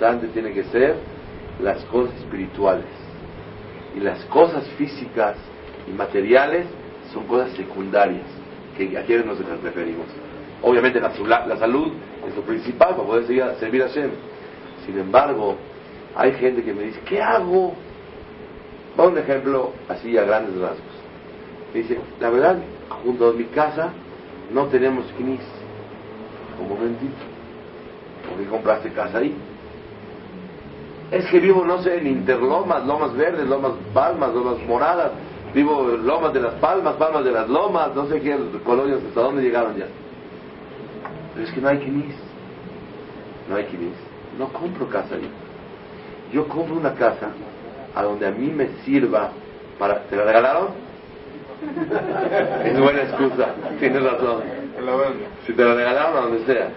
Importante tiene que ser las cosas espirituales. Y las cosas físicas y materiales son cosas secundarias, que a quienes nos referimos. Obviamente la, salud es lo principal para poder servir a Hashem. Sin embargo, hay gente que me dice, ¿qué hago? Va un ejemplo así a grandes rasgos. Me dice, la verdad, junto a mi casa no tenemos knis. Un momentito. ¿Por qué compraste casa ahí? Es que vivo, no sé, en Interlomas, Lomas Verdes, Lomas Palmas, Lomas Moradas. Vivo en Lomas de las Palmas, Palmas de las Lomas, no sé qué colonias, hasta dónde llegaron ya. Pero es que no hay quinis. No hay quinis. No compro casa ahí. Yo compro una casa a donde a mí me sirva para... ¿Te la regalaron? es buena excusa, tienes razón. Si te la regalaron a donde sea.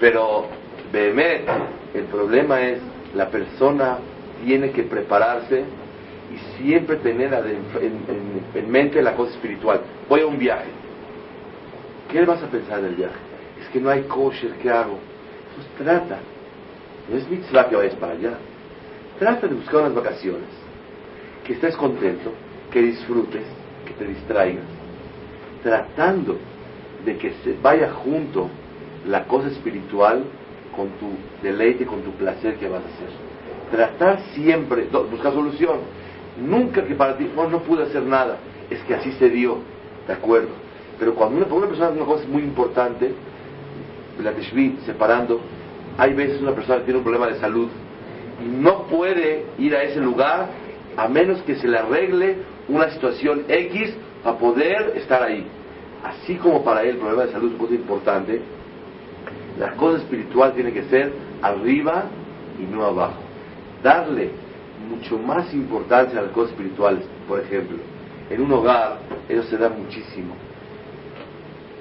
Pero, Behemet, el problema es, la persona tiene que prepararse y siempre tener en mente la cosa espiritual. Voy a un viaje. ¿Qué vas a pensar del viaje? Es que no hay kosher, ¿qué hago? Pues trata. No es mitzvah que vayas para allá. Trata de buscar unas vacaciones. Que estés contento, que disfrutes, que te distraigas. Tratando de que se vaya junto la cosa espiritual con tu deleite, con tu placer que vas a hacer. Tratar siempre, buscar solución. Nunca que para ti, no, no pude hacer nada. Es que así se dio, de acuerdo. Pero cuando una, una persona una cosa muy importante, la Teshvi, separando, hay veces una persona que tiene un problema de salud y no puede ir a ese lugar a menos que se le arregle una situación X para poder estar ahí. Así como para él el problema de salud es un cosa importante, la cosa espiritual tiene que ser arriba y no abajo. Darle mucho más importancia a las cosas espirituales. Por ejemplo, en un hogar eso se da muchísimo.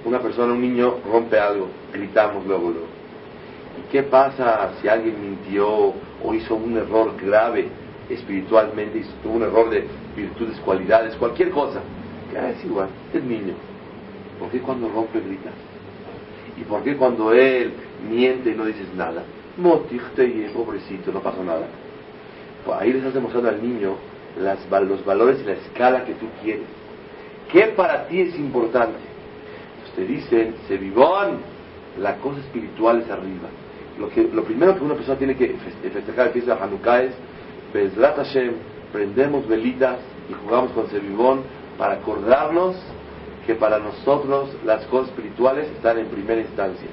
Una persona, un niño rompe algo, gritamos luego, luego. ¿Y qué pasa si alguien mintió o hizo un error grave espiritualmente, hizo un error de virtudes, cualidades, cualquier cosa? Ya es igual, es niño. ¿Por qué cuando rompe gritas? ¿Y por qué cuando él miente no dices nada? Motíjate, pobrecito, no pasa nada. Pues ahí le estás demostrando al niño los valores y la escala que tú quieres. ¿Qué para ti es importante? Entonces te dicen, se vivón, la cosa espiritual es arriba. Lo, que, lo primero que una persona tiene que feste- festejar el fiesta de Hanukkah es, Bezrat Hashem, prendemos velitas y jugamos con Sevivón para acordarnos que para nosotros las cosas espirituales están en primera instancia.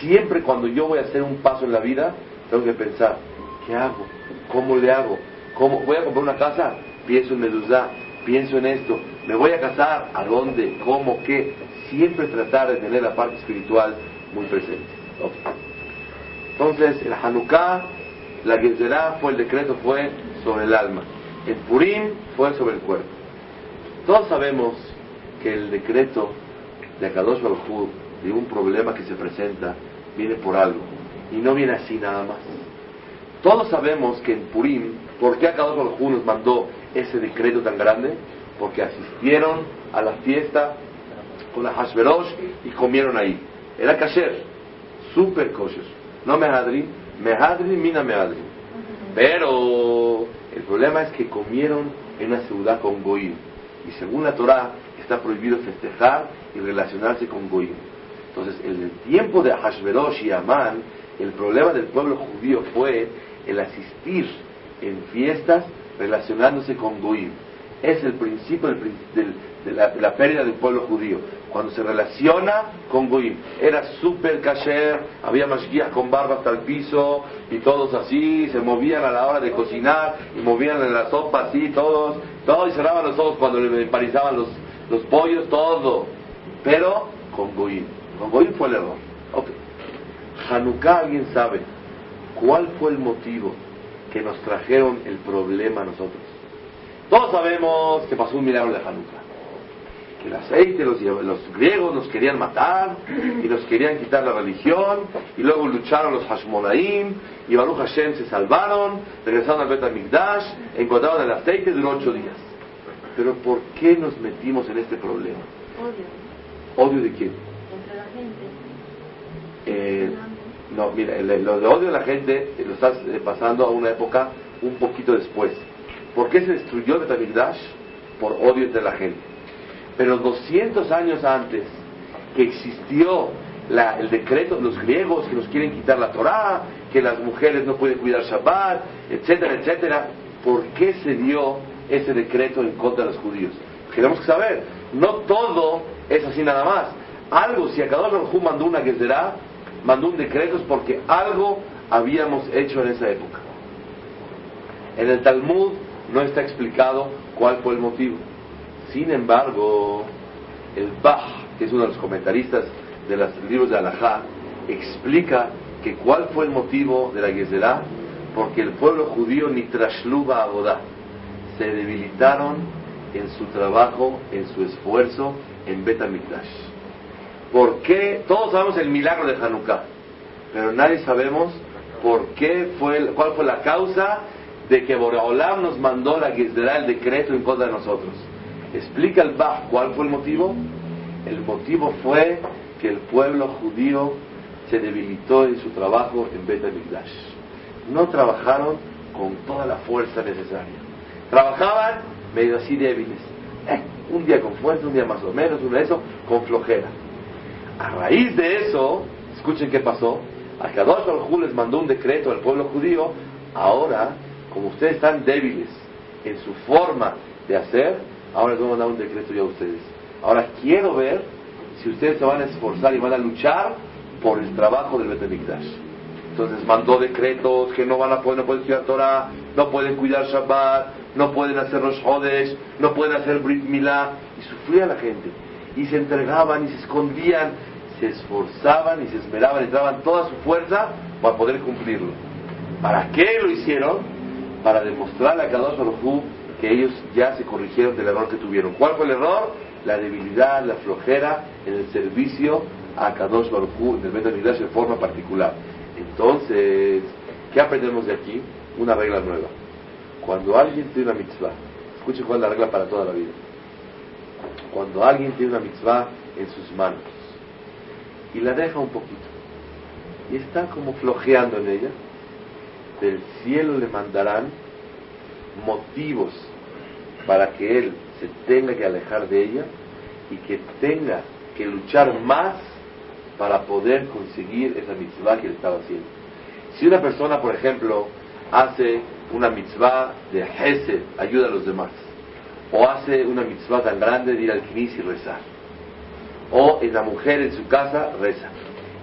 Siempre cuando yo voy a hacer un paso en la vida, tengo que pensar, ¿qué hago? ¿Cómo le hago? ¿Cómo? ¿Voy a comprar una casa? Pienso en Medusá, pienso en esto. ¿Me voy a casar? ¿A dónde? ¿Cómo? ¿Qué? Siempre tratar de tener la parte espiritual muy presente. Entonces, el Hanukkah, la Gezerá fue el decreto, fue sobre el alma. El Purim fue sobre el cuerpo. Todos sabemos que el decreto de Akadosh Baruj de un problema que se presenta, viene por algo. Y no viene así nada más. Todos sabemos que en Purim, ¿por qué Akadosh Baruj nos mandó ese decreto tan grande? Porque asistieron a la fiesta con la Hashverosh y comieron ahí. Era kasher, super kosher. No mehadri, mehadri, mina mehadri. Pero el problema es que comieron en una ciudad con goyim. Y según la Torah está prohibido festejar y relacionarse con goyim. Entonces, en el tiempo de Hashverosh y Amán, el problema del pueblo judío fue el asistir en fiestas relacionándose con goyim. Es el principio del del- de, la, de la pérdida del pueblo judío. Cuando se relaciona con goyim. Era super kasher, había mashgiach con barba hasta el piso y todos así, se movían a la hora de cocinar y movían en la sopa así, todos, todos y cerraban los ojos cuando le empanizaban los, los pollos, todo. Pero con goyim. Con goyim fue el error. Ok. Hanukkah, ¿alguien sabe cuál fue el motivo que nos trajeron el problema a nosotros? Todos sabemos que pasó un milagro de Hanukkah. Que el aceite, los, los griegos nos querían matar y nos querían quitar la religión y luego lucharon los Hashmonaim y Baruch Hashem se salvaron, regresaron al Bet encontraron el aceite, duró ocho días. Pero ¿por qué nos metimos en este problema? Odio. ¿Odio de quién? Entre la gente. Eh, no, mira, lo de odio a la gente eh, lo estás eh, pasando a una época un poquito después. ¿Por qué se destruyó el Betamigdash? Por odio entre la gente. Pero 200 años antes que existió la- el decreto de los griegos que nos quieren quitar la Torá, que las mujeres no pueden cuidar Shabbat, etcétera, etcétera, ¿por qué se dio ese decreto en contra de los judíos? Tenemos que saber, no todo es así nada más. Algo, si Akadosh Baruj Hu mandó una que mandó un decreto es porque algo habíamos hecho en esa época. En el Talmud no está explicado cuál fue el motivo. Sin embargo, el Bach, que es uno de los comentaristas de los libros de Alajá, explica que cuál fue el motivo de la Gezerá, porque el pueblo judío Nitrashluba Abodá se debilitaron en su trabajo, en su esfuerzo en Bet HaMikdash. ¿Por qué? Todos sabemos el milagro de Hanukkah, pero nadie sabemos por qué fue, cuál fue la causa de que Boraholam nos mandó la Gezerá, el decreto en contra de nosotros. Explica el Bach cuál fue el motivo. El motivo fue que el pueblo judío se debilitó en su trabajo en Bet HaMikdash. No trabajaron con toda la fuerza necesaria. Trabajaban medio así débiles. Eh, un día con fuerza, un día más o menos, de eso, con flojera. A raíz de eso, escuchen qué pasó. Akadosh Baruj Hu les mandó un decreto al pueblo judío. Ahora, como ustedes están débiles en su forma de hacer, ahora les voy a mandar un decreto ya a ustedes. Ahora quiero ver si ustedes se van a esforzar y van a luchar por el trabajo del Bet HaMikdash. Entonces mandó decretos que no van a poder, no pueden estudiar Torah, no pueden cuidar Shabbat, no pueden hacer los Hodesh, no pueden hacer Brit Milá. Y sufría la gente. Y se entregaban y se escondían, se esforzaban y se esmeraban, y daban toda su fuerza para poder cumplirlo. ¿Para qué lo hicieron? Para demostrarle a Kadosh Baruj que ellos ya se corrigieron del error que tuvieron. ¿Cuál fue el error? La debilidad, la flojera en el servicio a Kadosh en el Bet HaMikdash de forma particular. Entonces, ¿qué aprendemos de aquí? Una regla nueva. Cuando alguien tiene una mitzvah, escuchen cuál es la regla para toda la vida. Cuando alguien tiene una mitzvah en sus manos y la deja un poquito y está como flojeando en ella, del cielo le mandarán motivos para que él se tenga que alejar de ella y que tenga que luchar más para poder conseguir esa mitzvah que él estaba haciendo. Si una persona, por ejemplo, hace una mitzvah de Hesed, ayuda a los demás, o hace una mitzvah tan grande de ir al Knis y rezar, o en la mujer en su casa reza,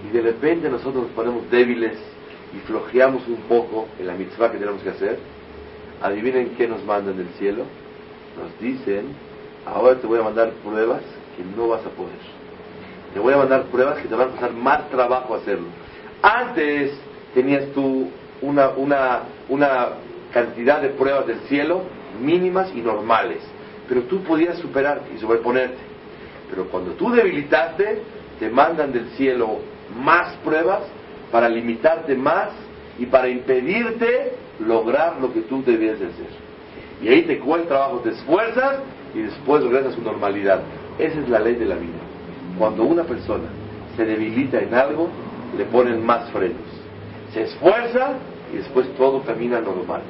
y de repente nosotros nos ponemos débiles y flojeamos un poco en la mitzvah que tenemos que hacer, adivinen qué nos mandan del cielo, nos dicen, ahora te voy a mandar pruebas que no vas a poder. Te voy a mandar pruebas que te van a costar más trabajo hacerlo. Antes tenías tú una, una, una cantidad de pruebas del cielo mínimas y normales, pero tú podías superarte y sobreponerte. Pero cuando tú debilitaste, te mandan del cielo más pruebas para limitarte más y para impedirte lograr lo que tú debías de hacer. Y ahí te cuesta el trabajo, te esfuerzas y después regresas a su normalidad. Esa es la ley de la vida. Cuando una persona se debilita en algo, le ponen más frenos. Se esfuerza y después todo camina normal.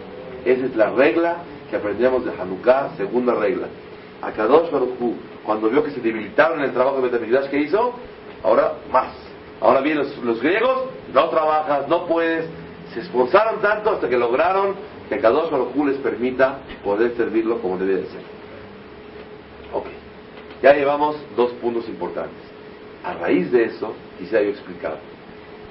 Esa es la regla que aprendemos de Hanukkah, segunda regla. Baruch Hu, cuando vio que se debilitaron en el trabajo de Betamigdash, ¿qué hizo? Ahora más. Ahora bien, los, los griegos, no trabajas, no puedes. Se esforzaron tanto hasta que lograron que Baruch Hu les permita poder servirlo como debe de ser. Ok. Ya llevamos dos puntos importantes. A raíz de eso, quisiera yo explicar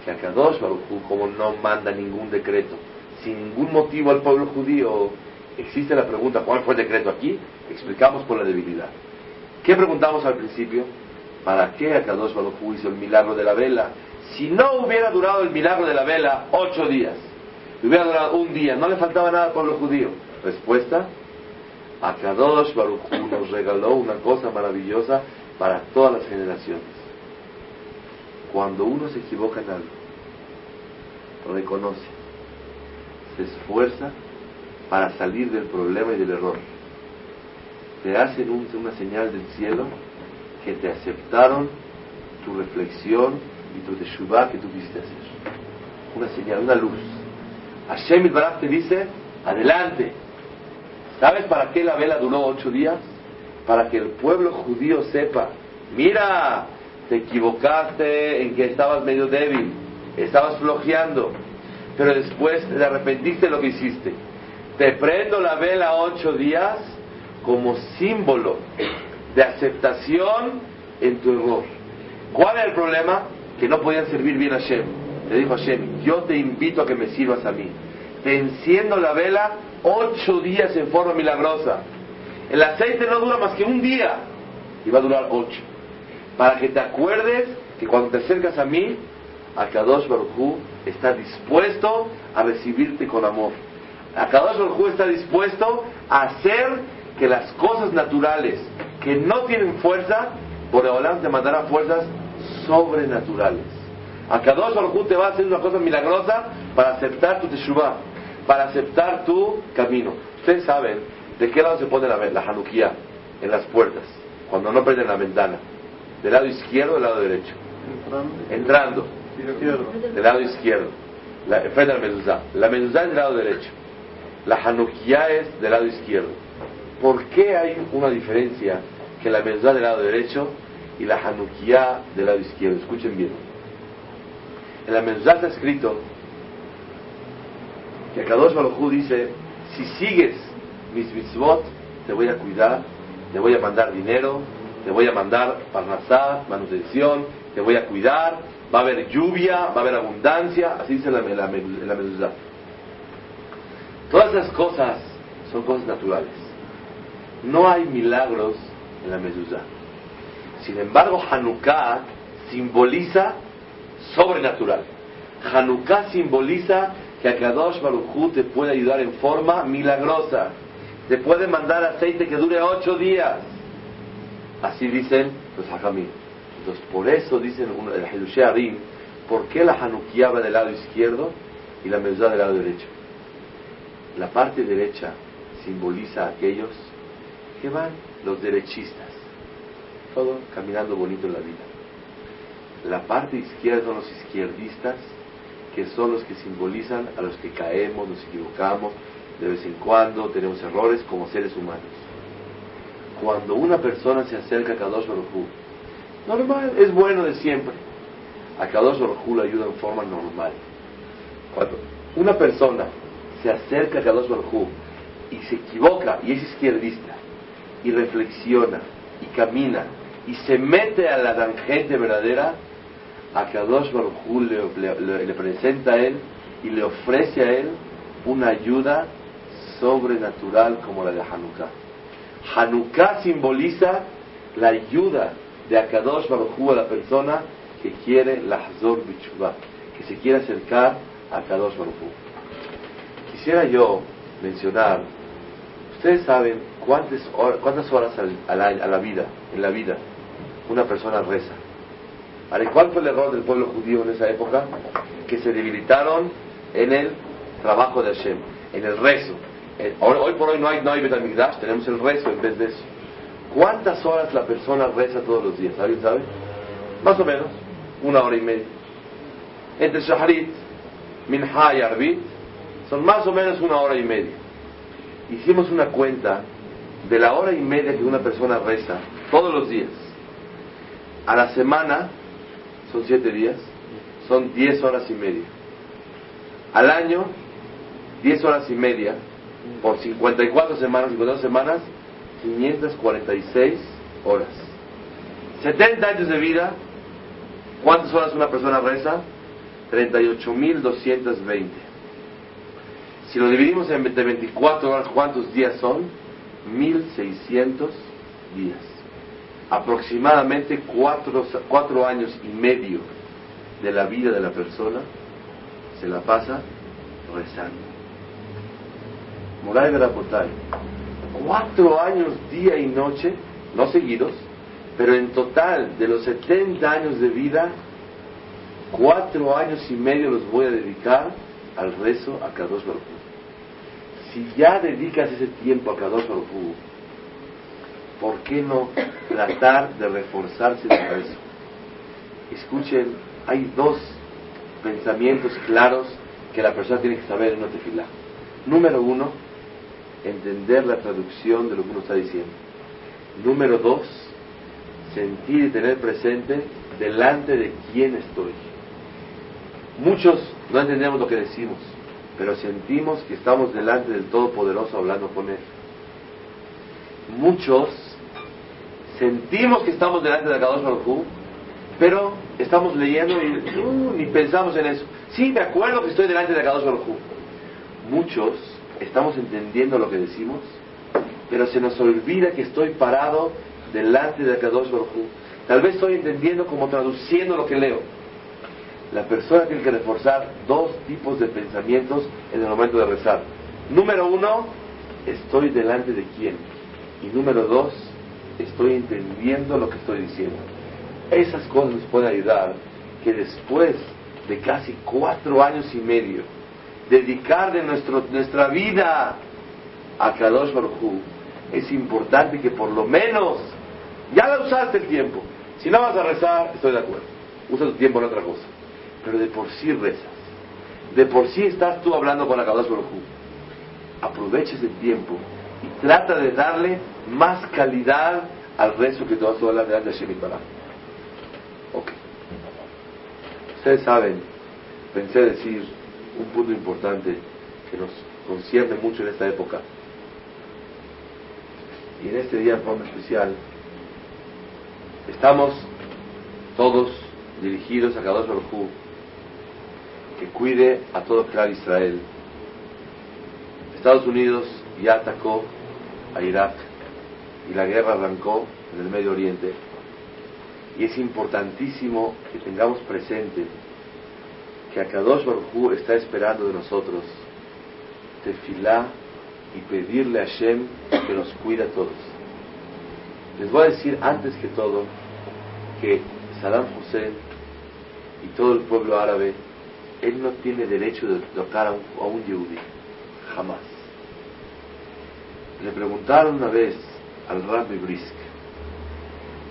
que Akadosh Baruch Hu, como no manda ningún decreto, sin ningún motivo al pueblo judío, existe la pregunta, ¿cuál fue el decreto aquí? Explicamos por la debilidad. ¿Qué preguntamos al principio? ¿Para qué Akadosh Baruj hizo el milagro de la vela? Si no hubiera durado el milagro de la vela ocho días, hubiera durado un día, no le faltaba nada por los judíos. Respuesta, Akadosh Baruch nos regaló una cosa maravillosa para todas las generaciones. Cuando uno se equivoca en algo, reconoce, se esfuerza para salir del problema y del error. Te hacen una señal del cielo que te aceptaron tu reflexión y tu teshuvah que tú quisiste hacer. Una señal, una luz. Hashem Barak te dice, adelante. ¿Sabes para qué la vela duró ocho días? Para que el pueblo judío sepa, mira, te equivocaste en que estabas medio débil, estabas flojeando, pero después te arrepentiste de lo que hiciste. Te prendo la vela ocho días como símbolo de aceptación en tu error. ¿Cuál era el problema? Que no podían servir bien a Hashem. Le dijo a Hashem, yo te invito a que me sirvas a mí. Te enciendo la vela ocho días en forma milagrosa. El aceite no dura más que un día y va a durar ocho. Para que te acuerdes que cuando te acercas a mí, Akadosh Baruj está dispuesto a recibirte con amor. Akadosh Baruj está dispuesto a hacer que las cosas naturales que no tienen fuerza, por adelante te mandará fuerzas sobrenaturales. Akadosh Baruj te va a hacer una cosa milagrosa para aceptar tu teshuvah, para aceptar tu camino. Ustedes saben de qué lado se pone la, la Hanukkah en las puertas, cuando no prenden la ventana. ¿Del lado izquierdo o del lado derecho? Entrando. Del lado izquierdo. La, frente la mezuzá. La mezuzá es del lado derecho. La Hanukkah es del lado izquierdo. ¿Por qué hay una diferencia que la mezuzá del lado derecho y la Hanukkah del lado izquierdo? Escuchen bien. En la mezuzá está escrito que Kadosh Baruj dice, si sigues mis mitzvot, te voy a cuidar, te voy a mandar dinero, te voy a mandar parnasá, manutención, te voy a cuidar, va a haber lluvia, va a haber abundancia, así dice la, la, la Todas esas cosas son cosas naturales. No hay milagros en la mezuzá. Sin embargo, Hanukkah simboliza sobrenatural. Hanukkah simboliza que Akadosh Baruj te puede ayudar en forma milagrosa. Te puede mandar aceite que dure ocho días. Así dicen los hajamim. Por eso dicen el Hidushé Arim, ¿por qué la Hanukkah va del lado izquierdo y la mezuzá del lado derecho? La parte derecha simboliza a aquellos que van los derechistas, todo caminando bonito en la vida. La parte izquierda son los izquierdistas, que son los que simbolizan a los que caemos, nos equivocamos, de vez en cuando tenemos errores como seres humanos. Cuando una persona se acerca a Kadosh Baruj normal, es bueno de siempre. A Kadosh Baruj lo ayuda en forma normal. Cuando una persona se acerca a Kadosh Baruj y se equivoca y es izquierdista y reflexiona y camina y se mete a la tangente verdadera, a Kadosh Baruj le, le, presenta a él y le ofrece a él una ayuda sobrenatural como la de Hanukkah. Hanukkah simboliza la ayuda de Akadosh Baruj a la persona que quiere la Hazor Bichubah, que se quiere acercar a Akadosh Baruj Quisiera yo mencionar, ustedes saben cuántas horas, a la vida, en la vida, una persona reza. ¿Cuál fue el error del pueblo judío en esa época? Que se debilitaron en el trabajo de Hashem, en el rezo. Hoy, por hoy no hay, no hay tenemos el rezo en vez de eso. ¿Cuántas horas la persona reza todos los días? ¿Alguien sabe? Más o menos, una hora y media. Entre Shaharit, Minha y Arbit, son más o menos una hora y media. Hicimos una cuenta de la hora y media que una persona reza todos los días. A la semana, son siete días, son diez horas y media. Al año, diez horas y media, por 54 semanas, 52 semanas, 546 horas. 70 años de vida, ¿cuántas horas una persona reza? 38.220. Si lo dividimos en 24 horas, ¿cuántos días son? 1.600 días. Aproximadamente 4, años y medio de la vida de la persona se la pasa rezando. Moray Verapotay, cuatro años día y noche, no seguidos, pero en total de los 70 años de vida, cuatro años y medio los voy a dedicar al rezo a Kadosh Baruj Si ya dedicas ese tiempo a Kadosh Baruj ¿por qué no tratar de reforzarse el rezo? Escuchen, hay dos pensamientos claros que la persona tiene que saber en una tefilá. Número uno, entender la traducción de lo que uno está diciendo. Número dos, sentir y tener presente delante de quién estoy. Muchos no entendemos lo que decimos, pero sentimos que estamos delante del Todopoderoso hablando con Él. Muchos sentimos que estamos delante de Akadosh Baruj pero estamos leyendo y uh, ni pensamos en eso. Sí, me acuerdo que estoy delante de Akadosh Baruj Muchos estamos entendiendo lo que decimos, pero se nos olvida que estoy parado delante de Akadosh Baruj Tal vez estoy entendiendo como traduciendo lo que leo. La persona tiene que reforzar dos tipos de pensamientos en el momento de rezar. Número uno, estoy delante de quién. Y número dos, estoy entendiendo lo que estoy diciendo. Esas cosas nos pueden ayudar que después de casi cuatro años y medio, dedicar de nuestro, nuestra vida a Kadosh Baruj es importante que por lo menos ya la usaste el tiempo. Si no vas a rezar, estoy de acuerdo. Usa tu tiempo en otra cosa. Pero de por sí rezas. De por sí estás tú hablando con Akadosh Baruj Aprovecha ese tiempo y trata de darle más calidad al rezo que te vas a delante de Hashem para. Ok. Ustedes saben, pensé decir un punto importante que nos concierne mucho en esta época. Y en este día en forma especial, estamos todos dirigidos a Kadosh Baruj que cuide a todo el Israel. Estados Unidos ya atacó a Irak y la guerra arrancó en el Medio Oriente. Y es importantísimo que tengamos presente que Akadosh Baruj está esperando de nosotros tefilá y pedirle a Hashem que nos cuida a todos. Les voy a decir antes que todo que Saddam Hussein y todo el pueblo árabe, él no tiene derecho de tocar a un, a yehudi, jamás. Le preguntaron una vez al Rabbi Brisk,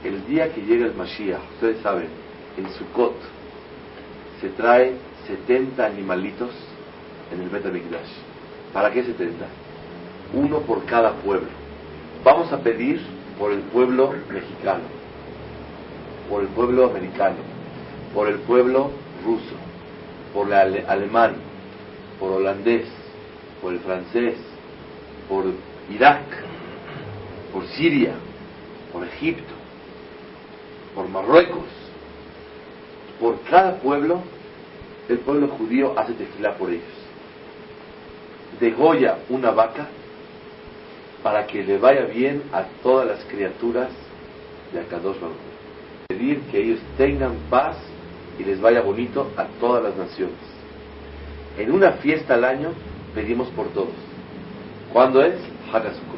el día que llega el Mashiach, ustedes saben, en Sukkot se trae 70 animalitos en el Betamikdash. ¿Para qué 70? Uno por cada pueblo. Vamos a pedir por el pueblo mexicano, por el pueblo americano, por el pueblo ruso, por el alemán, por holandés, por el francés, por Irak, por Siria, por Egipto, por Marruecos, por cada pueblo, el pueblo judío hace tefilá por ellos. Degolla una vaca para que le vaya bien a todas las criaturas de Akadosh Baruch. Pedir que ellos tengan paz y les vaya bonito a todas las naciones. En una fiesta al año pedimos por todos. ¿Cuándo es? Hagasukot.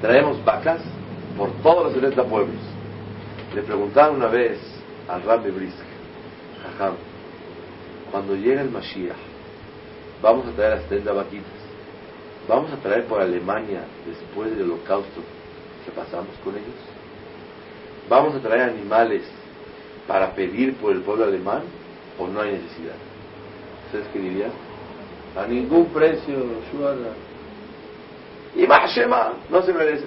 Traemos vacas por todos los 70 pueblos. Le preguntaron una vez al Rabbi Brisk, Jajam, cuando llega el Mashiach, vamos a traer las 70 vaquitas. Vamos a traer por Alemania después del holocausto que pasamos con ellos. Vamos a traer animales para pedir por el pueblo alemán o no hay necesidad? ¿Ustedes qué dirían? A ningún precio, Shuada. Y Shema, no se merece.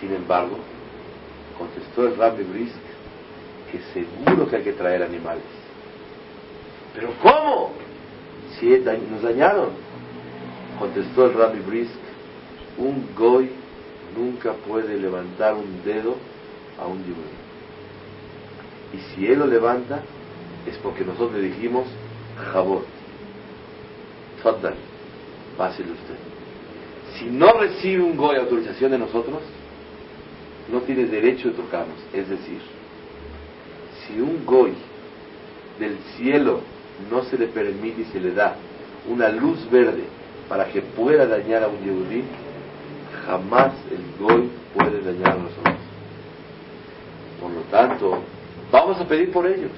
Sin embargo, contestó el Rabbi Brisk que seguro que hay que traer animales. ¿Pero cómo? Si nos dañaron. Contestó el Rabbi Brisk, un goy nunca puede levantar un dedo a un yudí. Y si él lo levanta, es porque nosotros le dijimos, Jabot, Tfaddal, pásele usted. Si no recibe un goy autorización de nosotros, no tiene derecho de tocarnos. Es decir, si un goy del cielo no se le permite y se le da una luz verde para que pueda dañar a un Yehudí, jamás el Goy puede dañar a nosotros. Por lo tanto, vamos a pedir por ellos.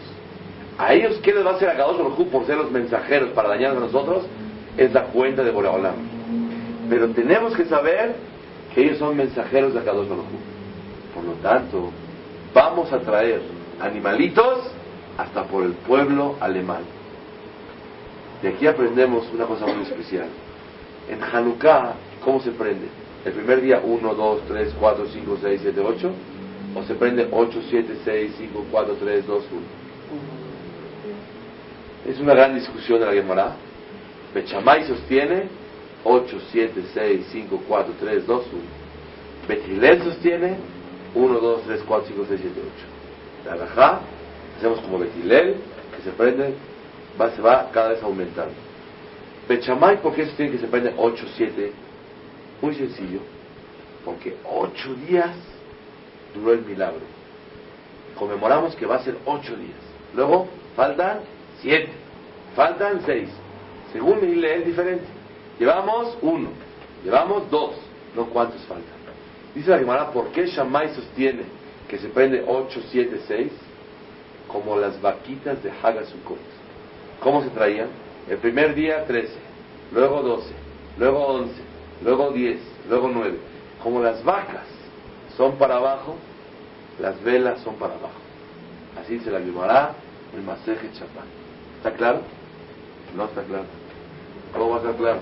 A ellos, ¿qué les va a hacer a Kadosh Baruj por ser los mensajeros para dañar a nosotros? Es la cuenta de Boreolam. Pero tenemos que saber que ellos son mensajeros de Kadosh Baruj Por lo tanto, vamos a traer animalitos hasta por el pueblo alemán. De aquí aprendemos una cosa muy especial. En Hanukkah, ¿cómo se prende? El primer día 1, 2, 3, 4, 5, 6, 7, 8. O se prende 8, 7, 6, 5, 4, 3, 2, 1. Es una gran discusión de la Gemara. Bechamay sostiene 8, 7, 6, 5, 4, 3, 2, 1. Betilel sostiene 1, 2, 3, 4, 5, 6, 7, 8. La Rajá, hacemos como Betilel, que se prende, va, se va cada vez aumentando. Bechamay, ¿por qué sostiene que se prende 8, 7? Muy sencillo, porque 8 días duró el milagro. Conmemoramos que va a ser 8 días. Luego, faltan 7, faltan 6. Según mi es diferente. Llevamos 1, llevamos 2, no cuántos faltan. Dice la Gemara, ¿por qué Shammai sostiene que se prende 8, 7, 6? Como las vaquitas de Hagasukot. ¿Cómo se traían? El primer día 13, luego 12, luego 11, luego 10, luego 9. Como las vacas son para abajo, las velas son para abajo. Así se la Gemara el Maseje Chapán. ¿Está claro? No está claro. ¿Cómo va a estar claro?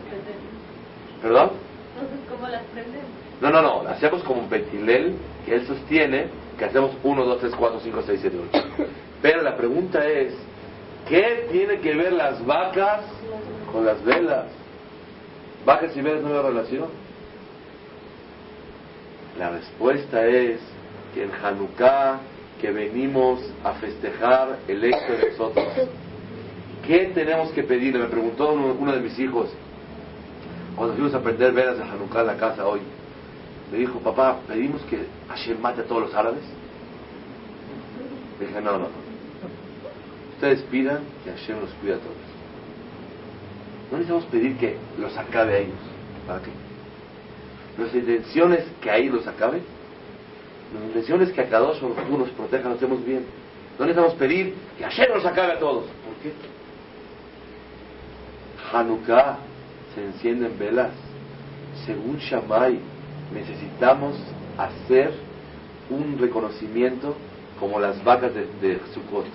¿Perdón? Entonces, ¿cómo las prendemos? No, no, no. Hacemos como un Betilel que él sostiene que hacemos 1, 2, 3, 4, 5, 6, 7, 8. Pero la pregunta es, ¿qué tiene que ver las vacas con las velas? ¿Vacas y velas no hay relación? La respuesta es que en Hanukkah que venimos a festejar el éxito de nosotros. ¿Qué tenemos que pedirle? Me preguntó uno, de mis hijos cuando fuimos a aprender velas de Hanukkah en la casa hoy. Me dijo, papá, ¿pedimos que Hashem mate a todos los árabes? Dije, no, no. Ustedes pidan que Hashem los cuide a todos. No necesitamos pedir que los acabe a ellos. ¿Para qué? Nuestra intención es que ahí los acabe la intención es que a cada dos nos proteja, nos estemos bien. No necesitamos pedir que ayer nos acabe a todos. ¿Por qué? Hanukkah se encienden velas. Según Shammai, necesitamos hacer un reconocimiento como las vacas de, de Sukkot.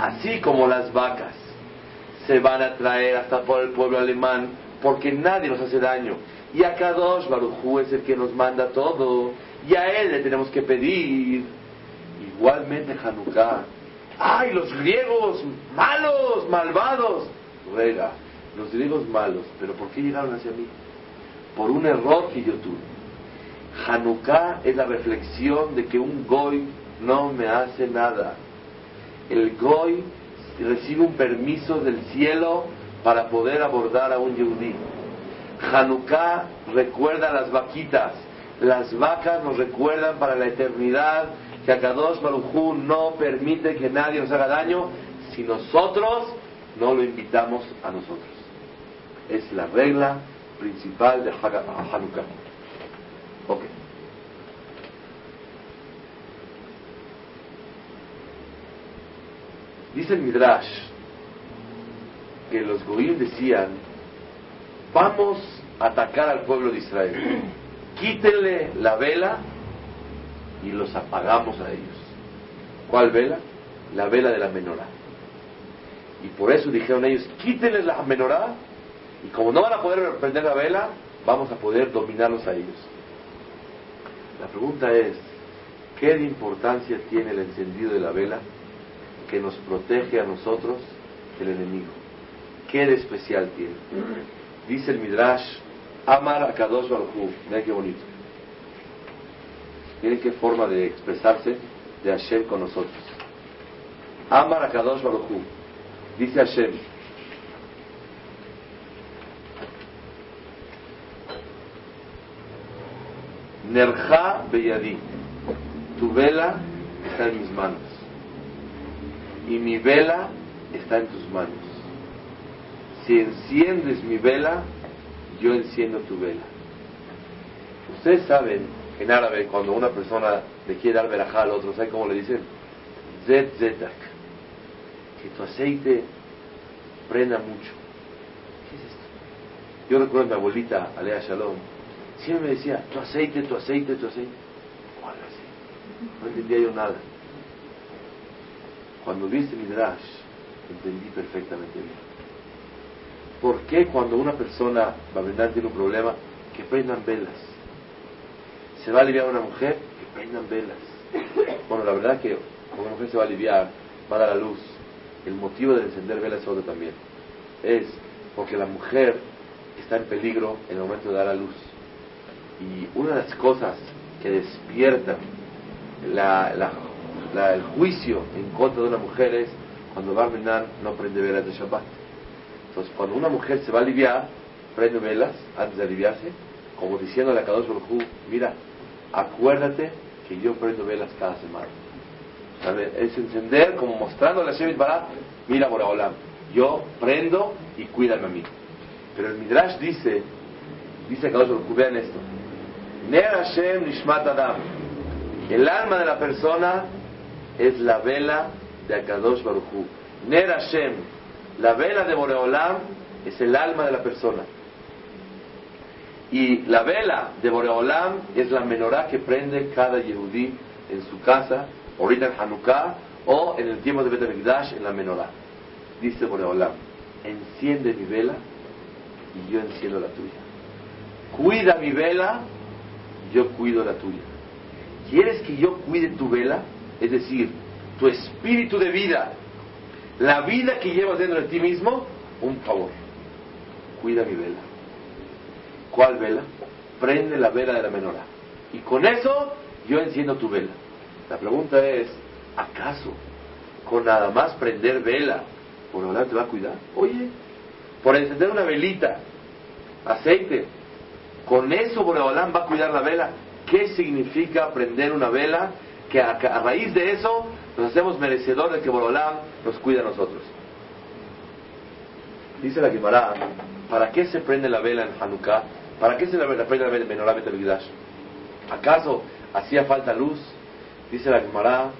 Así como las vacas se van a traer hasta por el pueblo alemán porque nadie nos hace daño. Y a Kadosh Barujú es el que nos manda todo y a él le tenemos que pedir. Igualmente Hanukkah. ¡Ay, los griegos malos, malvados! Ruega, los griegos malos, pero ¿por qué llegaron hacia mí? Por un error que yo tuve. Hanukkah es la reflexión de que un goy no me hace nada. El goy recibe un permiso del cielo para poder abordar a un yehudí. Hanukkah recuerda las vaquitas las vacas nos recuerdan para la eternidad que Akadosh Barujú no permite que nadie nos haga daño si nosotros no lo invitamos a nosotros. Es la regla principal de Hanukkah. Ok. Dice el Midrash que los Goim decían, vamos a atacar al pueblo de Israel quítenle la vela y los apagamos a ellos. ¿Cuál vela? La vela de la menorá. Y por eso dijeron ellos, quítenle la menorá y como no van a poder prender la vela, vamos a poder dominarlos a ellos. La pregunta es, ¿qué de importancia tiene el encendido de la vela que nos protege a nosotros del enemigo? ¿Qué de especial tiene? Dice el Midrash, Amar a Kadosh Baruj Mira qué bonito. Miren qué forma de expresarse de Hashem con nosotros. Amar a Kadosh Baruj Dice Hashem. Nerja Beyadi. Tu vela está en mis manos. Y mi vela está en tus manos. Si enciendes mi vela, yo enciendo tu vela. Ustedes saben, en árabe, cuando una persona le quiere dar verajá al otro, ¿saben cómo le dicen? Zet zetak. Que tu aceite prenda mucho. ¿Qué es esto? Yo recuerdo a mi abuelita, Alea Shalom, siempre me decía, tu aceite, tu aceite, tu aceite. ¿Cuál aceite? No entendía yo nada. Cuando vi este Midrash, entendí perfectamente bien. ¿Por qué cuando una persona va a tiene un problema, que prendan velas? Se va a aliviar una mujer, que prendan velas. Bueno, la verdad que cuando una mujer se va a aliviar, va a dar a luz. El motivo de encender velas es otro también. Es porque la mujer está en peligro en el momento de dar a luz. Y una de las cosas que despiertan el juicio en contra de una mujer es cuando Barmenan no prende velas de Shabbat. Entonces, cuando una mujer se va a aliviar, prende velas antes de aliviarse, como diciéndole a Kadosh Baruj mira, acuérdate que yo prendo velas cada semana. Es encender como mostrándole a Shevit Barat, mira Boraholam, yo prendo y cuídame a mí. Pero el Midrash dice, dice Kadosh Baruj vean esto, Ner Hashem Nishmat Adam, el alma de la persona es la vela de Akadosh Baruj Ner Hashem, la vela de Boreolam es el alma de la persona. Y la vela de Boreolam es la menorá que prende cada Yehudí en su casa, ahorita en Hanukkah, o en el tiempo de Betamikdash en la menorá. Dice Boreolam, enciende mi vela y yo enciendo la tuya. Cuida mi vela, yo cuido la tuya. ¿Quieres que yo cuide tu vela? Es decir, tu espíritu de vida, la vida que llevas dentro de ti mismo, un favor. Cuida mi vela. ¿Cuál vela? Prende la vela de la menorá. Y con eso yo enciendo tu vela. La pregunta es, ¿acaso con nada más prender vela, por te va a cuidar? Oye, por encender una velita, aceite, con eso Boreolán va a cuidar la vela. ¿Qué significa prender una vela? Que a, raíz de eso nos hacemos merecedores de que Boreolán nos cuide a nosotros. Dice la Gemara, ¿para qué se prende la vela en Hanukkah? ¿Para qué se prende la vela en Menorah Betelvidash? ¿Acaso hacía falta luz? Dice la Gemara,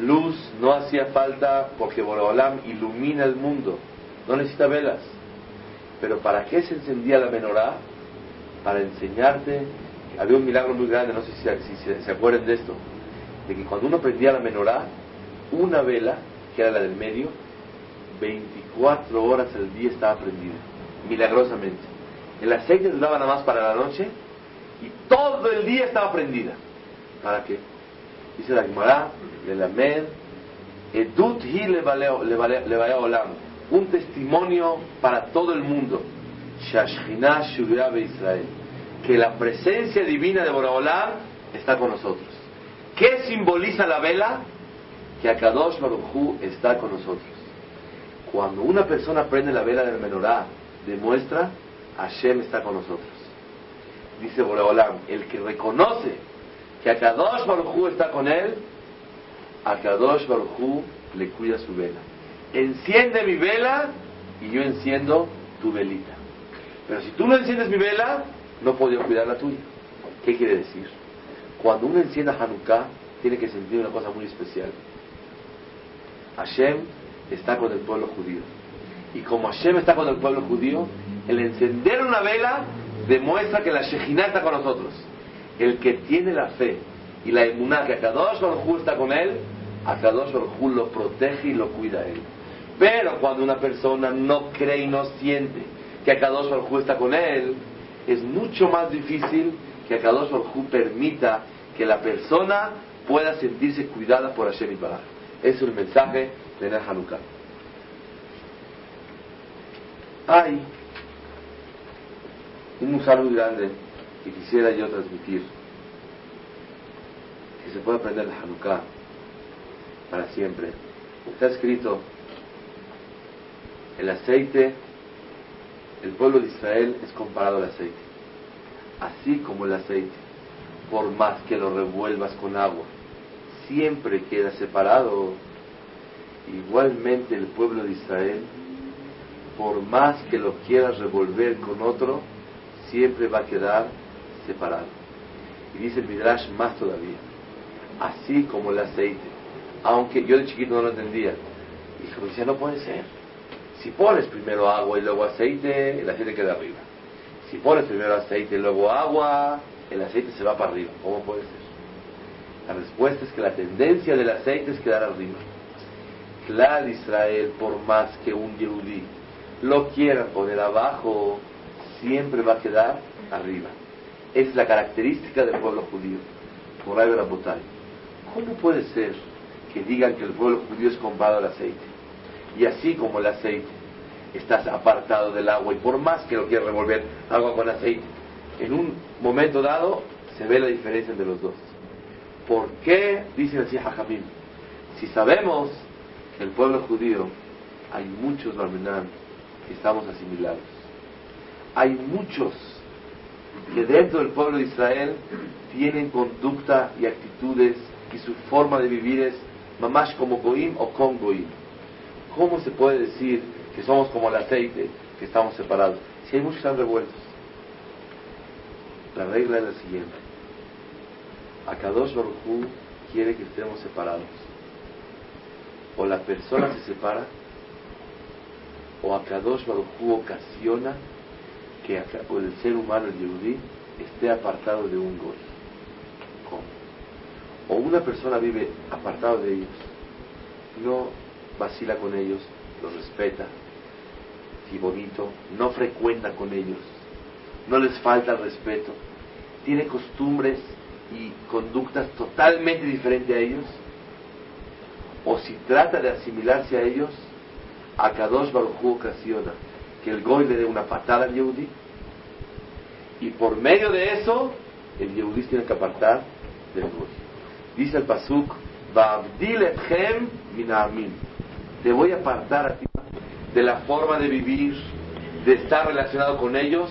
luz no hacía falta porque Boreolam ilumina el mundo, no necesita velas. Pero ¿para qué se encendía la menorá? Para enseñarte, había un milagro muy grande, no sé si, se acuerdan de esto, de que cuando uno prendía la menorá, una vela, que era la del medio, 24 horas al día estaba prendida, milagrosamente. El aceite se daba nada más para la noche y todo el día estaba prendida. ¿Para qué? Dice la Gemara, Med, Edut hi le olam, un testimonio para todo el mundo, Shashchina Israel, que la presencia divina de Boraholam está con nosotros. ¿Qué simboliza la vela? Que Akadosh Baruj está con nosotros. Cuando una persona prende la vela del menorá, demuestra Hashem está con nosotros. Dice Boraholam, el que reconoce que Akadosh Baruj está con él, Akadosh Baruj le cuida su vela. Enciende mi vela y yo enciendo tu velita. Pero si tú no enciendes mi vela, no puedo cuidar la tuya. ¿Qué quiere decir? Cuando uno encienda Hanukkah, tiene que sentir una cosa muy especial. Hashem está con el pueblo judío. Y como Hashem está con el pueblo judío, el encender una vela demuestra que la Shejinah está con nosotros. El que tiene la fe y la emuná que Akadosh Baruj está con él, Akadosh Baruj lo protege y lo cuida a él. Pero cuando una persona no cree y no siente que Akadosh Baruj está con él, es mucho más difícil que Akadosh Baruj permita que la persona pueda sentirse cuidada por Hashem y Baraj. Es el mensaje de Ner Hanukkah. Hay un musar muy grande que quisiera yo transmitir, que se puede aprender de Hanukkah para siempre. Está escrito, el aceite, el pueblo de Israel es comparado al aceite. Así como el aceite, por más que lo revuelvas con agua, siempre queda separado. igualmente el pueblo de Israel, por más que lo quieras revolver con otro, siempre va a quedar separado. Y dice el Midrash más todavía, así como el aceite. Aunque yo de chiquito no lo entendía. Y decía, no puede ser. Si pones primero agua y luego aceite, el aceite queda arriba. Si pones primero aceite y luego agua, el aceite se va para arriba. ¿Cómo puede ser? La respuesta es que la tendencia del aceite es quedar arriba. Claro, Israel, por más que un yehudí lo quiera poner abajo, siempre va a quedar arriba. Es la característica del pueblo judío. Por ahí ¿Cómo puede ser que digan que el pueblo judío es comparado al aceite? Y así como el aceite estás apartado del agua y por más que lo quieras revolver agua con aceite, en un momento dado se ve la diferencia entre los dos. ¿Por qué? Dice así Jajamín. Si sabemos que el pueblo judío hay muchos Barmenán que estamos asimilados. Hay muchos que dentro del pueblo de Israel tienen conducta y actitudes y su forma de vivir es mamash como goim o con goim. ¿Cómo se puede decir que somos como el aceite, que estamos separados? Si hay muchos que están revueltos. La regla es la siguiente. Akadosh Baruj quiere que estemos separados. O la persona se separa, o Akadosh Baruj ocasiona que el ser humano, el Yehudí, esté apartado de un gol. ¿Cómo? O una persona vive apartado de ellos, no vacila con ellos, los respeta, y bonito, no frecuenta con ellos, no les falta el respeto, tiene costumbres y conductas totalmente diferentes a ellos, o si trata de asimilarse a ellos, a Kadosh Baruj ocasiona que el Goy le dé una patada al Yehudi, y por medio de eso, el Yehudi tiene que apartar del Goy. Dice el Pasuk, te voy a apartar a ti de la forma de vivir, de estar relacionado con ellos.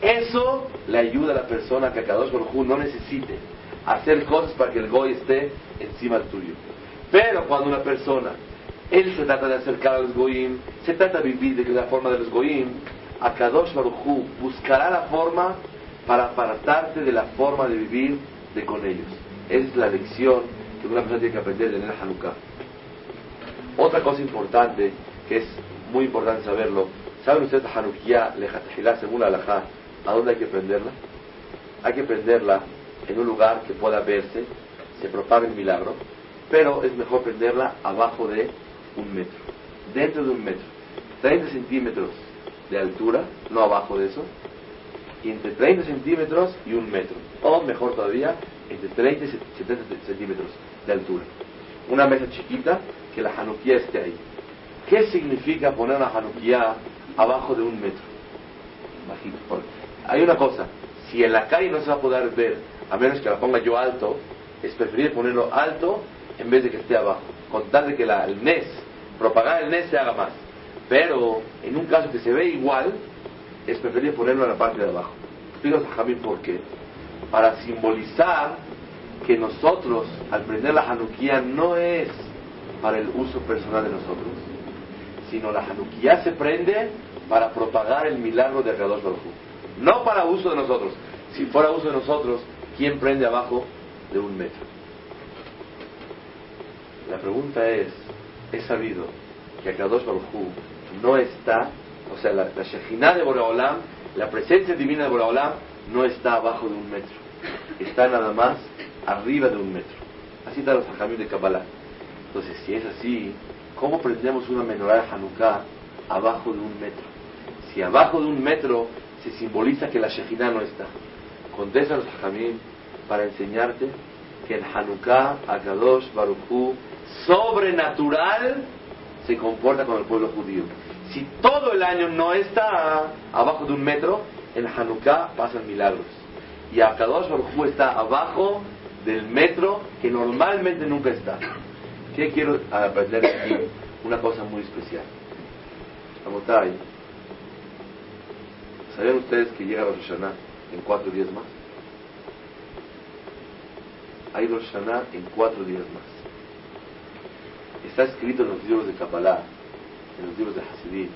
Eso le ayuda a la persona que a Kadosh Baruj no necesite hacer cosas para que el goy esté encima tuyo. Pero cuando una persona, él se trata de acercar a los goyim, se trata de vivir de la forma de los goyim, a Kadosh Baruj buscará la forma para apartarte de la forma de vivir de con ellos. Esa es la lección que una persona tiene que aprender de el Hanukkah. Otra cosa importante, que es muy importante saberlo, ¿saben ustedes la Hanukkah, Lejatejilá, según la Alajá, a dónde hay que prenderla? Hay que prenderla en un lugar que pueda verse, se propaga el milagro, pero es mejor prenderla abajo de un metro, dentro de un metro, 30 centímetros de altura, no abajo de eso, y entre 30 centímetros y un metro, o mejor todavía, entre 30 y 70 centímetros de altura. Una mesa chiquita que la Hanukkah esté ahí. ¿Qué significa poner la Hanukkah abajo de un metro? Hay una cosa, si en la calle no se va a poder ver a menos que la ponga yo alto, es preferible ponerlo alto en vez de que esté abajo, con tal de que la, el NES, propagar el NES se haga más. Pero en un caso que se ve igual, es preferible ponerlo en la parte de abajo. Explico a Jamín por qué. Para simbolizar que nosotros, al prender la Hanukkah, no es para el uso personal de nosotros, sino la Hanukkah se prende para propagar el milagro de Akadosh Baruj no para uso de nosotros. Si fuera uso de nosotros, ¿quién prende abajo de un metro? La pregunta es, ¿es sabido que Akadosh Baruj no está, o sea, la, la de Boraholam, la presencia divina de Boraholam, no está abajo de un metro, está nada más arriba de un metro. Así está los ajamim de Kabbalah. Entonces, si es así, ¿cómo prendemos una menorá de Hanukkah abajo de un metro? Si abajo de un metro se simboliza que la Shekhinah no está. Contesta los Jamín para enseñarte que en Hanukkah, Akadosh, Baruchú, sobrenatural, se comporta con el pueblo judío. Si todo el año no está abajo de un metro, en Hanukkah pasan milagros. Y Akadosh Baruchú está abajo del metro que normalmente nunca está. ¿Qué quiero aprender aquí? Una cosa muy especial. ¿Sabían ustedes que llega Rosh Hashanah en cuatro días más? Hay Rosh Hashanah en cuatro días más. está escrito en los libros de Kabbalah, en los libros de Hasidim,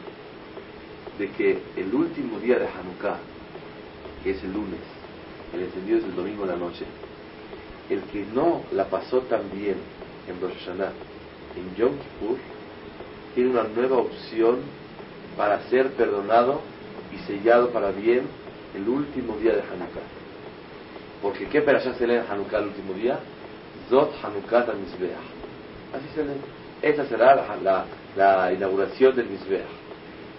de que el último día de Hanukkah, que es el lunes, el encendido es el domingo en la noche, el que no la pasó tan bien en Rosh Hashanah, en Yom Kippur, tiene una nueva opción para ser perdonado y sellado para bien el último día de Hanukkah. Porque ¿qué perashá se lee en Hanukkah el último día? Zot Hanukkah al Así se lee. Esa será la, la, inauguración del Mizbeach.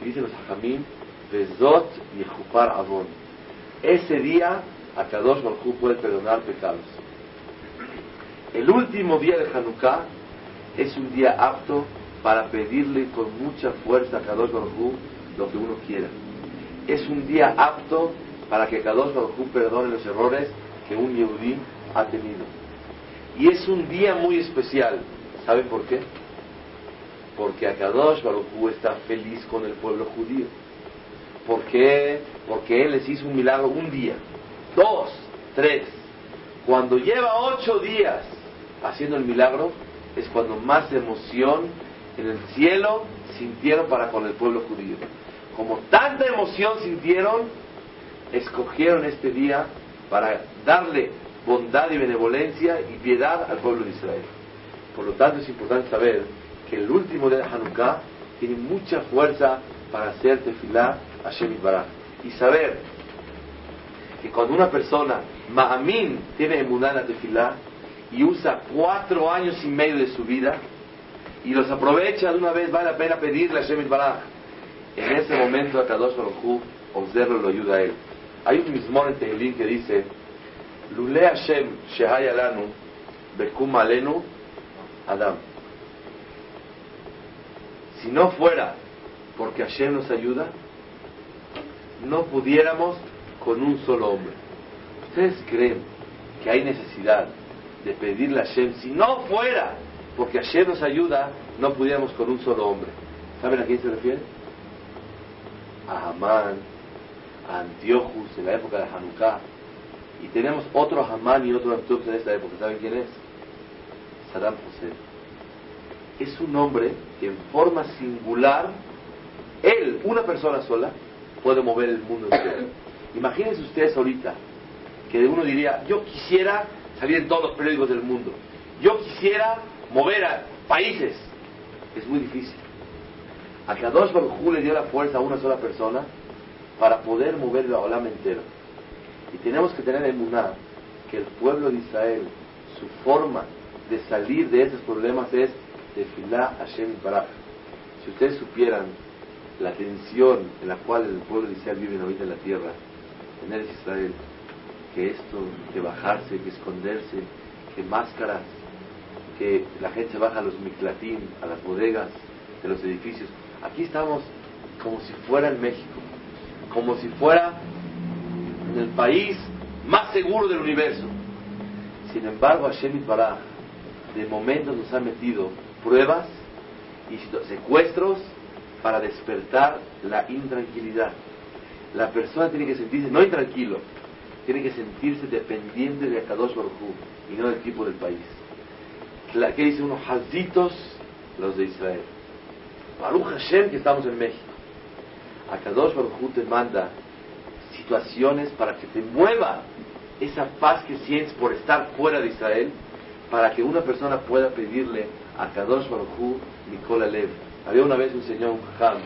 Y dicen los Hajamim, Vezot Yehupar Avon. Ese día, Akadosh Baruj puede perdonar pecados. El último día de Hanukkah es un día apto para pedirle con mucha fuerza a Kadosh Baruj lo que uno quiera. Es un día apto para que Kadosh Baruj perdone los errores que un Yehudí ha tenido. Y es un día muy especial. ¿Sabe por qué? Porque Akadosh Baruj está feliz con el pueblo judío. ¿Por qué? Porque Él les hizo un milagro un día, dos, tres. Cuando lleva ocho días haciendo el milagro, es cuando más emoción en el cielo sintieron para con el pueblo judío. Como tanta emoción sintieron, escogieron este día para darle bondad y benevolencia y piedad al pueblo de Israel. Por lo tanto, es importante saber que el último día de Hanukkah tiene mucha fuerza para hacer tefilá a Baraj. Y saber que cuando una persona, Ma'amin, tiene emuná en la tefilá y usa cuatro años y medio de su vida y los aprovecha de una vez, vale la pena pedirle a Shemit Baraj. En ese momento, a Kadosh Baruj observa lo ayuda a él. Hay un mismo en Tehilín que dice, Lule Hashem Shehaya Lanu, Bekum Alenu, Adam. Si no fuera porque Hashem nos ayuda, no pudiéramos con un solo hombre. ¿Ustedes creen que hay necesidad de pedirle a Hashem? Si no fuera porque Hashem nos ayuda, no pudiéramos con un solo hombre. ¿Saben a quién se refiere? A Hamán, a Antiochus en la época de Hanukkah. Y tenemos otro Hamán y otro Antiochus en esta época. ¿Saben quién es? Saddam Hussein. Es un hombre que en forma singular, él, una persona sola, puede mover el mundo entero. Imagínense ustedes ahorita que uno diría, yo quisiera salir en todos los periódicos del mundo. Yo quisiera mover a países. Es muy difícil. A Kadosh Baruj le dio la fuerza a una sola persona para poder mover la olam entero. Y tenemos que tener en Muná que el pueblo de Israel, su forma de salir de esos problemas es de Filá Hashem Baraj. Si ustedes supieran la tensión en la cual el pueblo de Israel vive ahorita en la tierra, en Eres Israel, que esto de bajarse, que esconderse, que máscaras, que la gente baja a los miklatín, a las bodegas de los edificios. Aquí estamos como si fuera en México, como si fuera en el país más seguro del universo. Sin embargo, Hashem Baraj de momento nos ha metido pruebas y secuestros para despertar la intranquilidad. La persona tiene que sentirse no intranquilo, tiene que sentirse dependiente de Akadosh Baruj y no del tipo del país. ¿Qué dice unos Hazitos? Los de Israel. Baruch Hashem que estamos en México. Akadosh Baruj te manda situaciones para que te mueva esa paz que sientes por estar fuera de Israel, para que una persona pueda pedirle a Kadosh Baruj Nicola Lev. Había una vez un señor, un jajam,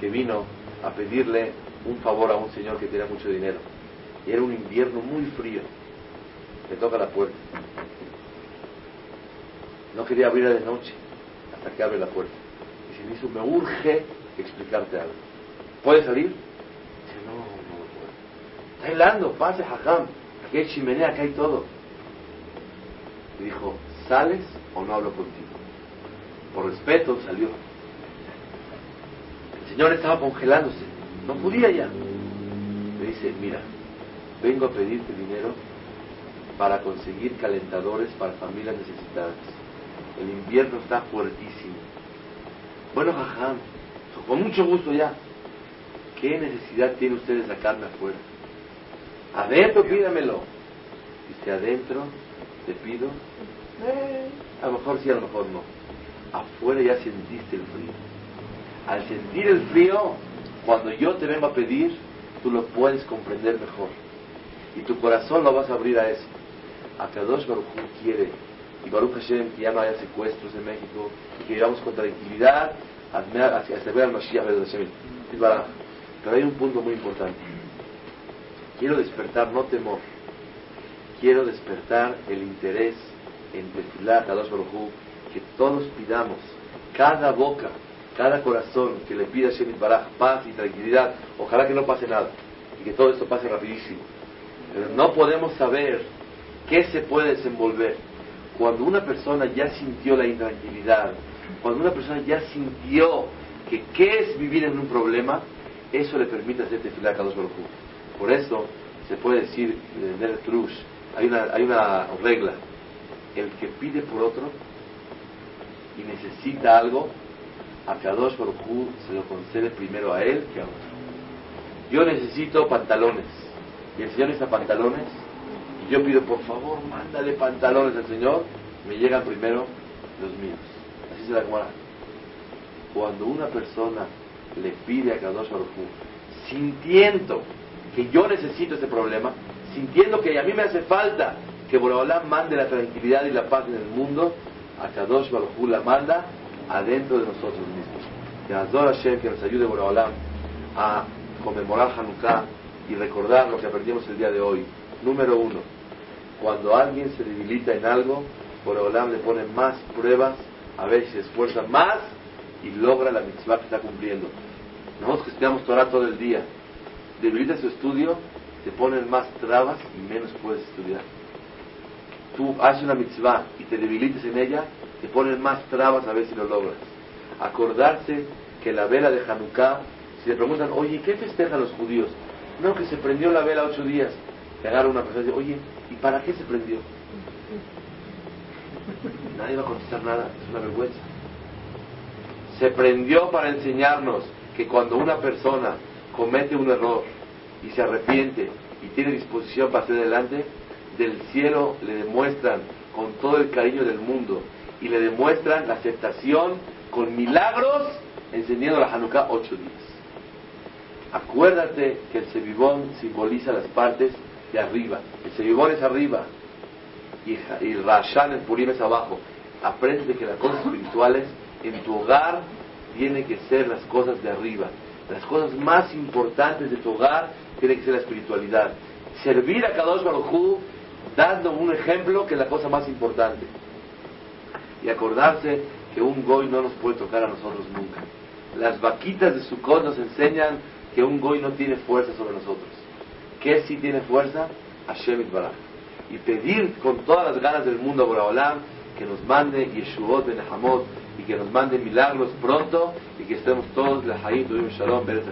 que vino a pedirle un favor a un señor que tenía mucho dinero. Y era un invierno muy frío. Le toca la puerta. No quería abrir de noche hasta que abre la puerta. Me me urge explicarte algo. ¿Puede salir? Dice, no, no puedo. Está helando, pase, jajam. Aquí hay chimenea, acá hay todo. Le dijo, ¿sales o no hablo contigo? Por respeto salió. El señor estaba congelándose, no podía ya. Le dice, mira, vengo a pedirte dinero para conseguir calentadores para familias necesitadas. El invierno está fuertísimo. Bueno, jajam, con mucho gusto ya. ¿Qué necesidad tiene usted de sacarme afuera? Adentro pídamelo. Dice, adentro te pido. A lo mejor sí, a lo mejor no. afuera ya sentiste el frío. Al sentir el frío, cuando yo te vengo a pedir, tú lo puedes comprender mejor. Y tu corazón lo vas a abrir a eso. A Kadosh Baruch Hu quiere, y Baruch Hashem, que ya no haya secuestros en México, y que vivamos con tranquilidad hacia, ver al Mashiach de. Pero hay un punto muy importante. Quiero despertar no temor, quiero despertar el interés en Tefilah Kadosh Baruch Hu, que todos pidamos, cada boca, cada corazón que le pida a Shemit Baraj paz y tranquilidad, ojalá que no pase nada y que todo esto pase rapidísimo. Pero no podemos saber qué se puede desenvolver. Cuando una persona ya sintió la intranquilidad, cuando una persona ya sintió que qué es vivir en un problema, eso le permite hacer tefilah a Kadosh Baruj Por eso se puede decir en el hay una, regla, el que pide por otro y necesita algo, a Kadosh Baruj se lo concede primero a él que a otro. Yo necesito pantalones. Y el Señor necesita pantalones yo pido por favor mándale pantalones al Señor, me llegan primero los míos. Así se la Gemara. Cuando una persona le pide a Kadosh Baruj sintiendo que yo necesito este problema, sintiendo que a mí me hace falta que Boraholam mande la tranquilidad y la paz en el mundo, a Kadosh Baruj la manda adentro de nosotros mismos. Que Azor Hashem, que nos ayude Boraholam a conmemorar Hanukkah y recordar lo que aprendimos el día de hoy. Número uno, cuando alguien se debilita en algo, Boraholam le pone más pruebas, a veces se esfuerza más y logra la mitzvah que está cumpliendo. Nosotros que estudiamos Torah todo el día, debilita su estudio, te ponen más trabas y menos puedes estudiar. Tú haces una mitzvah y te debilites en ella, te ponen más trabas a ver si lo logras. Acordarse que la vela de Hanukkah, si le preguntan, oye, ¿qué festejan los judíos? No, que se prendió la vela ocho días. Te agarra una persona y dice, oye, ¿y para qué se prendió? Nadie va a contestar nada, es una vergüenza. Se prendió para enseñarnos que cuando una persona comete un error y se arrepiente y tiene disposición para hacer adelante, del cielo le demuestran con todo el cariño del mundo y le demuestran la aceptación con milagros encendiendo la Hanukkah ocho días. Acuérdate que el Sevivón simboliza las partes de arriba. El Sevivón es arriba y, el Rashan, el Purim es abajo. Aprende que las cosas espirituales en tu hogar tienen que ser las cosas de arriba. Las cosas más importantes de tu hogar tiene que ser la espiritualidad. Servir a Kadosh Baruj dando un ejemplo que es la cosa más importante. Y acordarse que un goy no nos puede tocar a nosotros nunca. Las vaquitas de Sukkot nos enseñan que un goy no tiene fuerza sobre nosotros. ¿Qué sí tiene fuerza? Hashem Baraj. Y pedir con todas las ganas del mundo a Boraholam que nos mande Yeshuot Ben Hamot y que nos mande milagros pronto y que estemos todos la Haim Shalom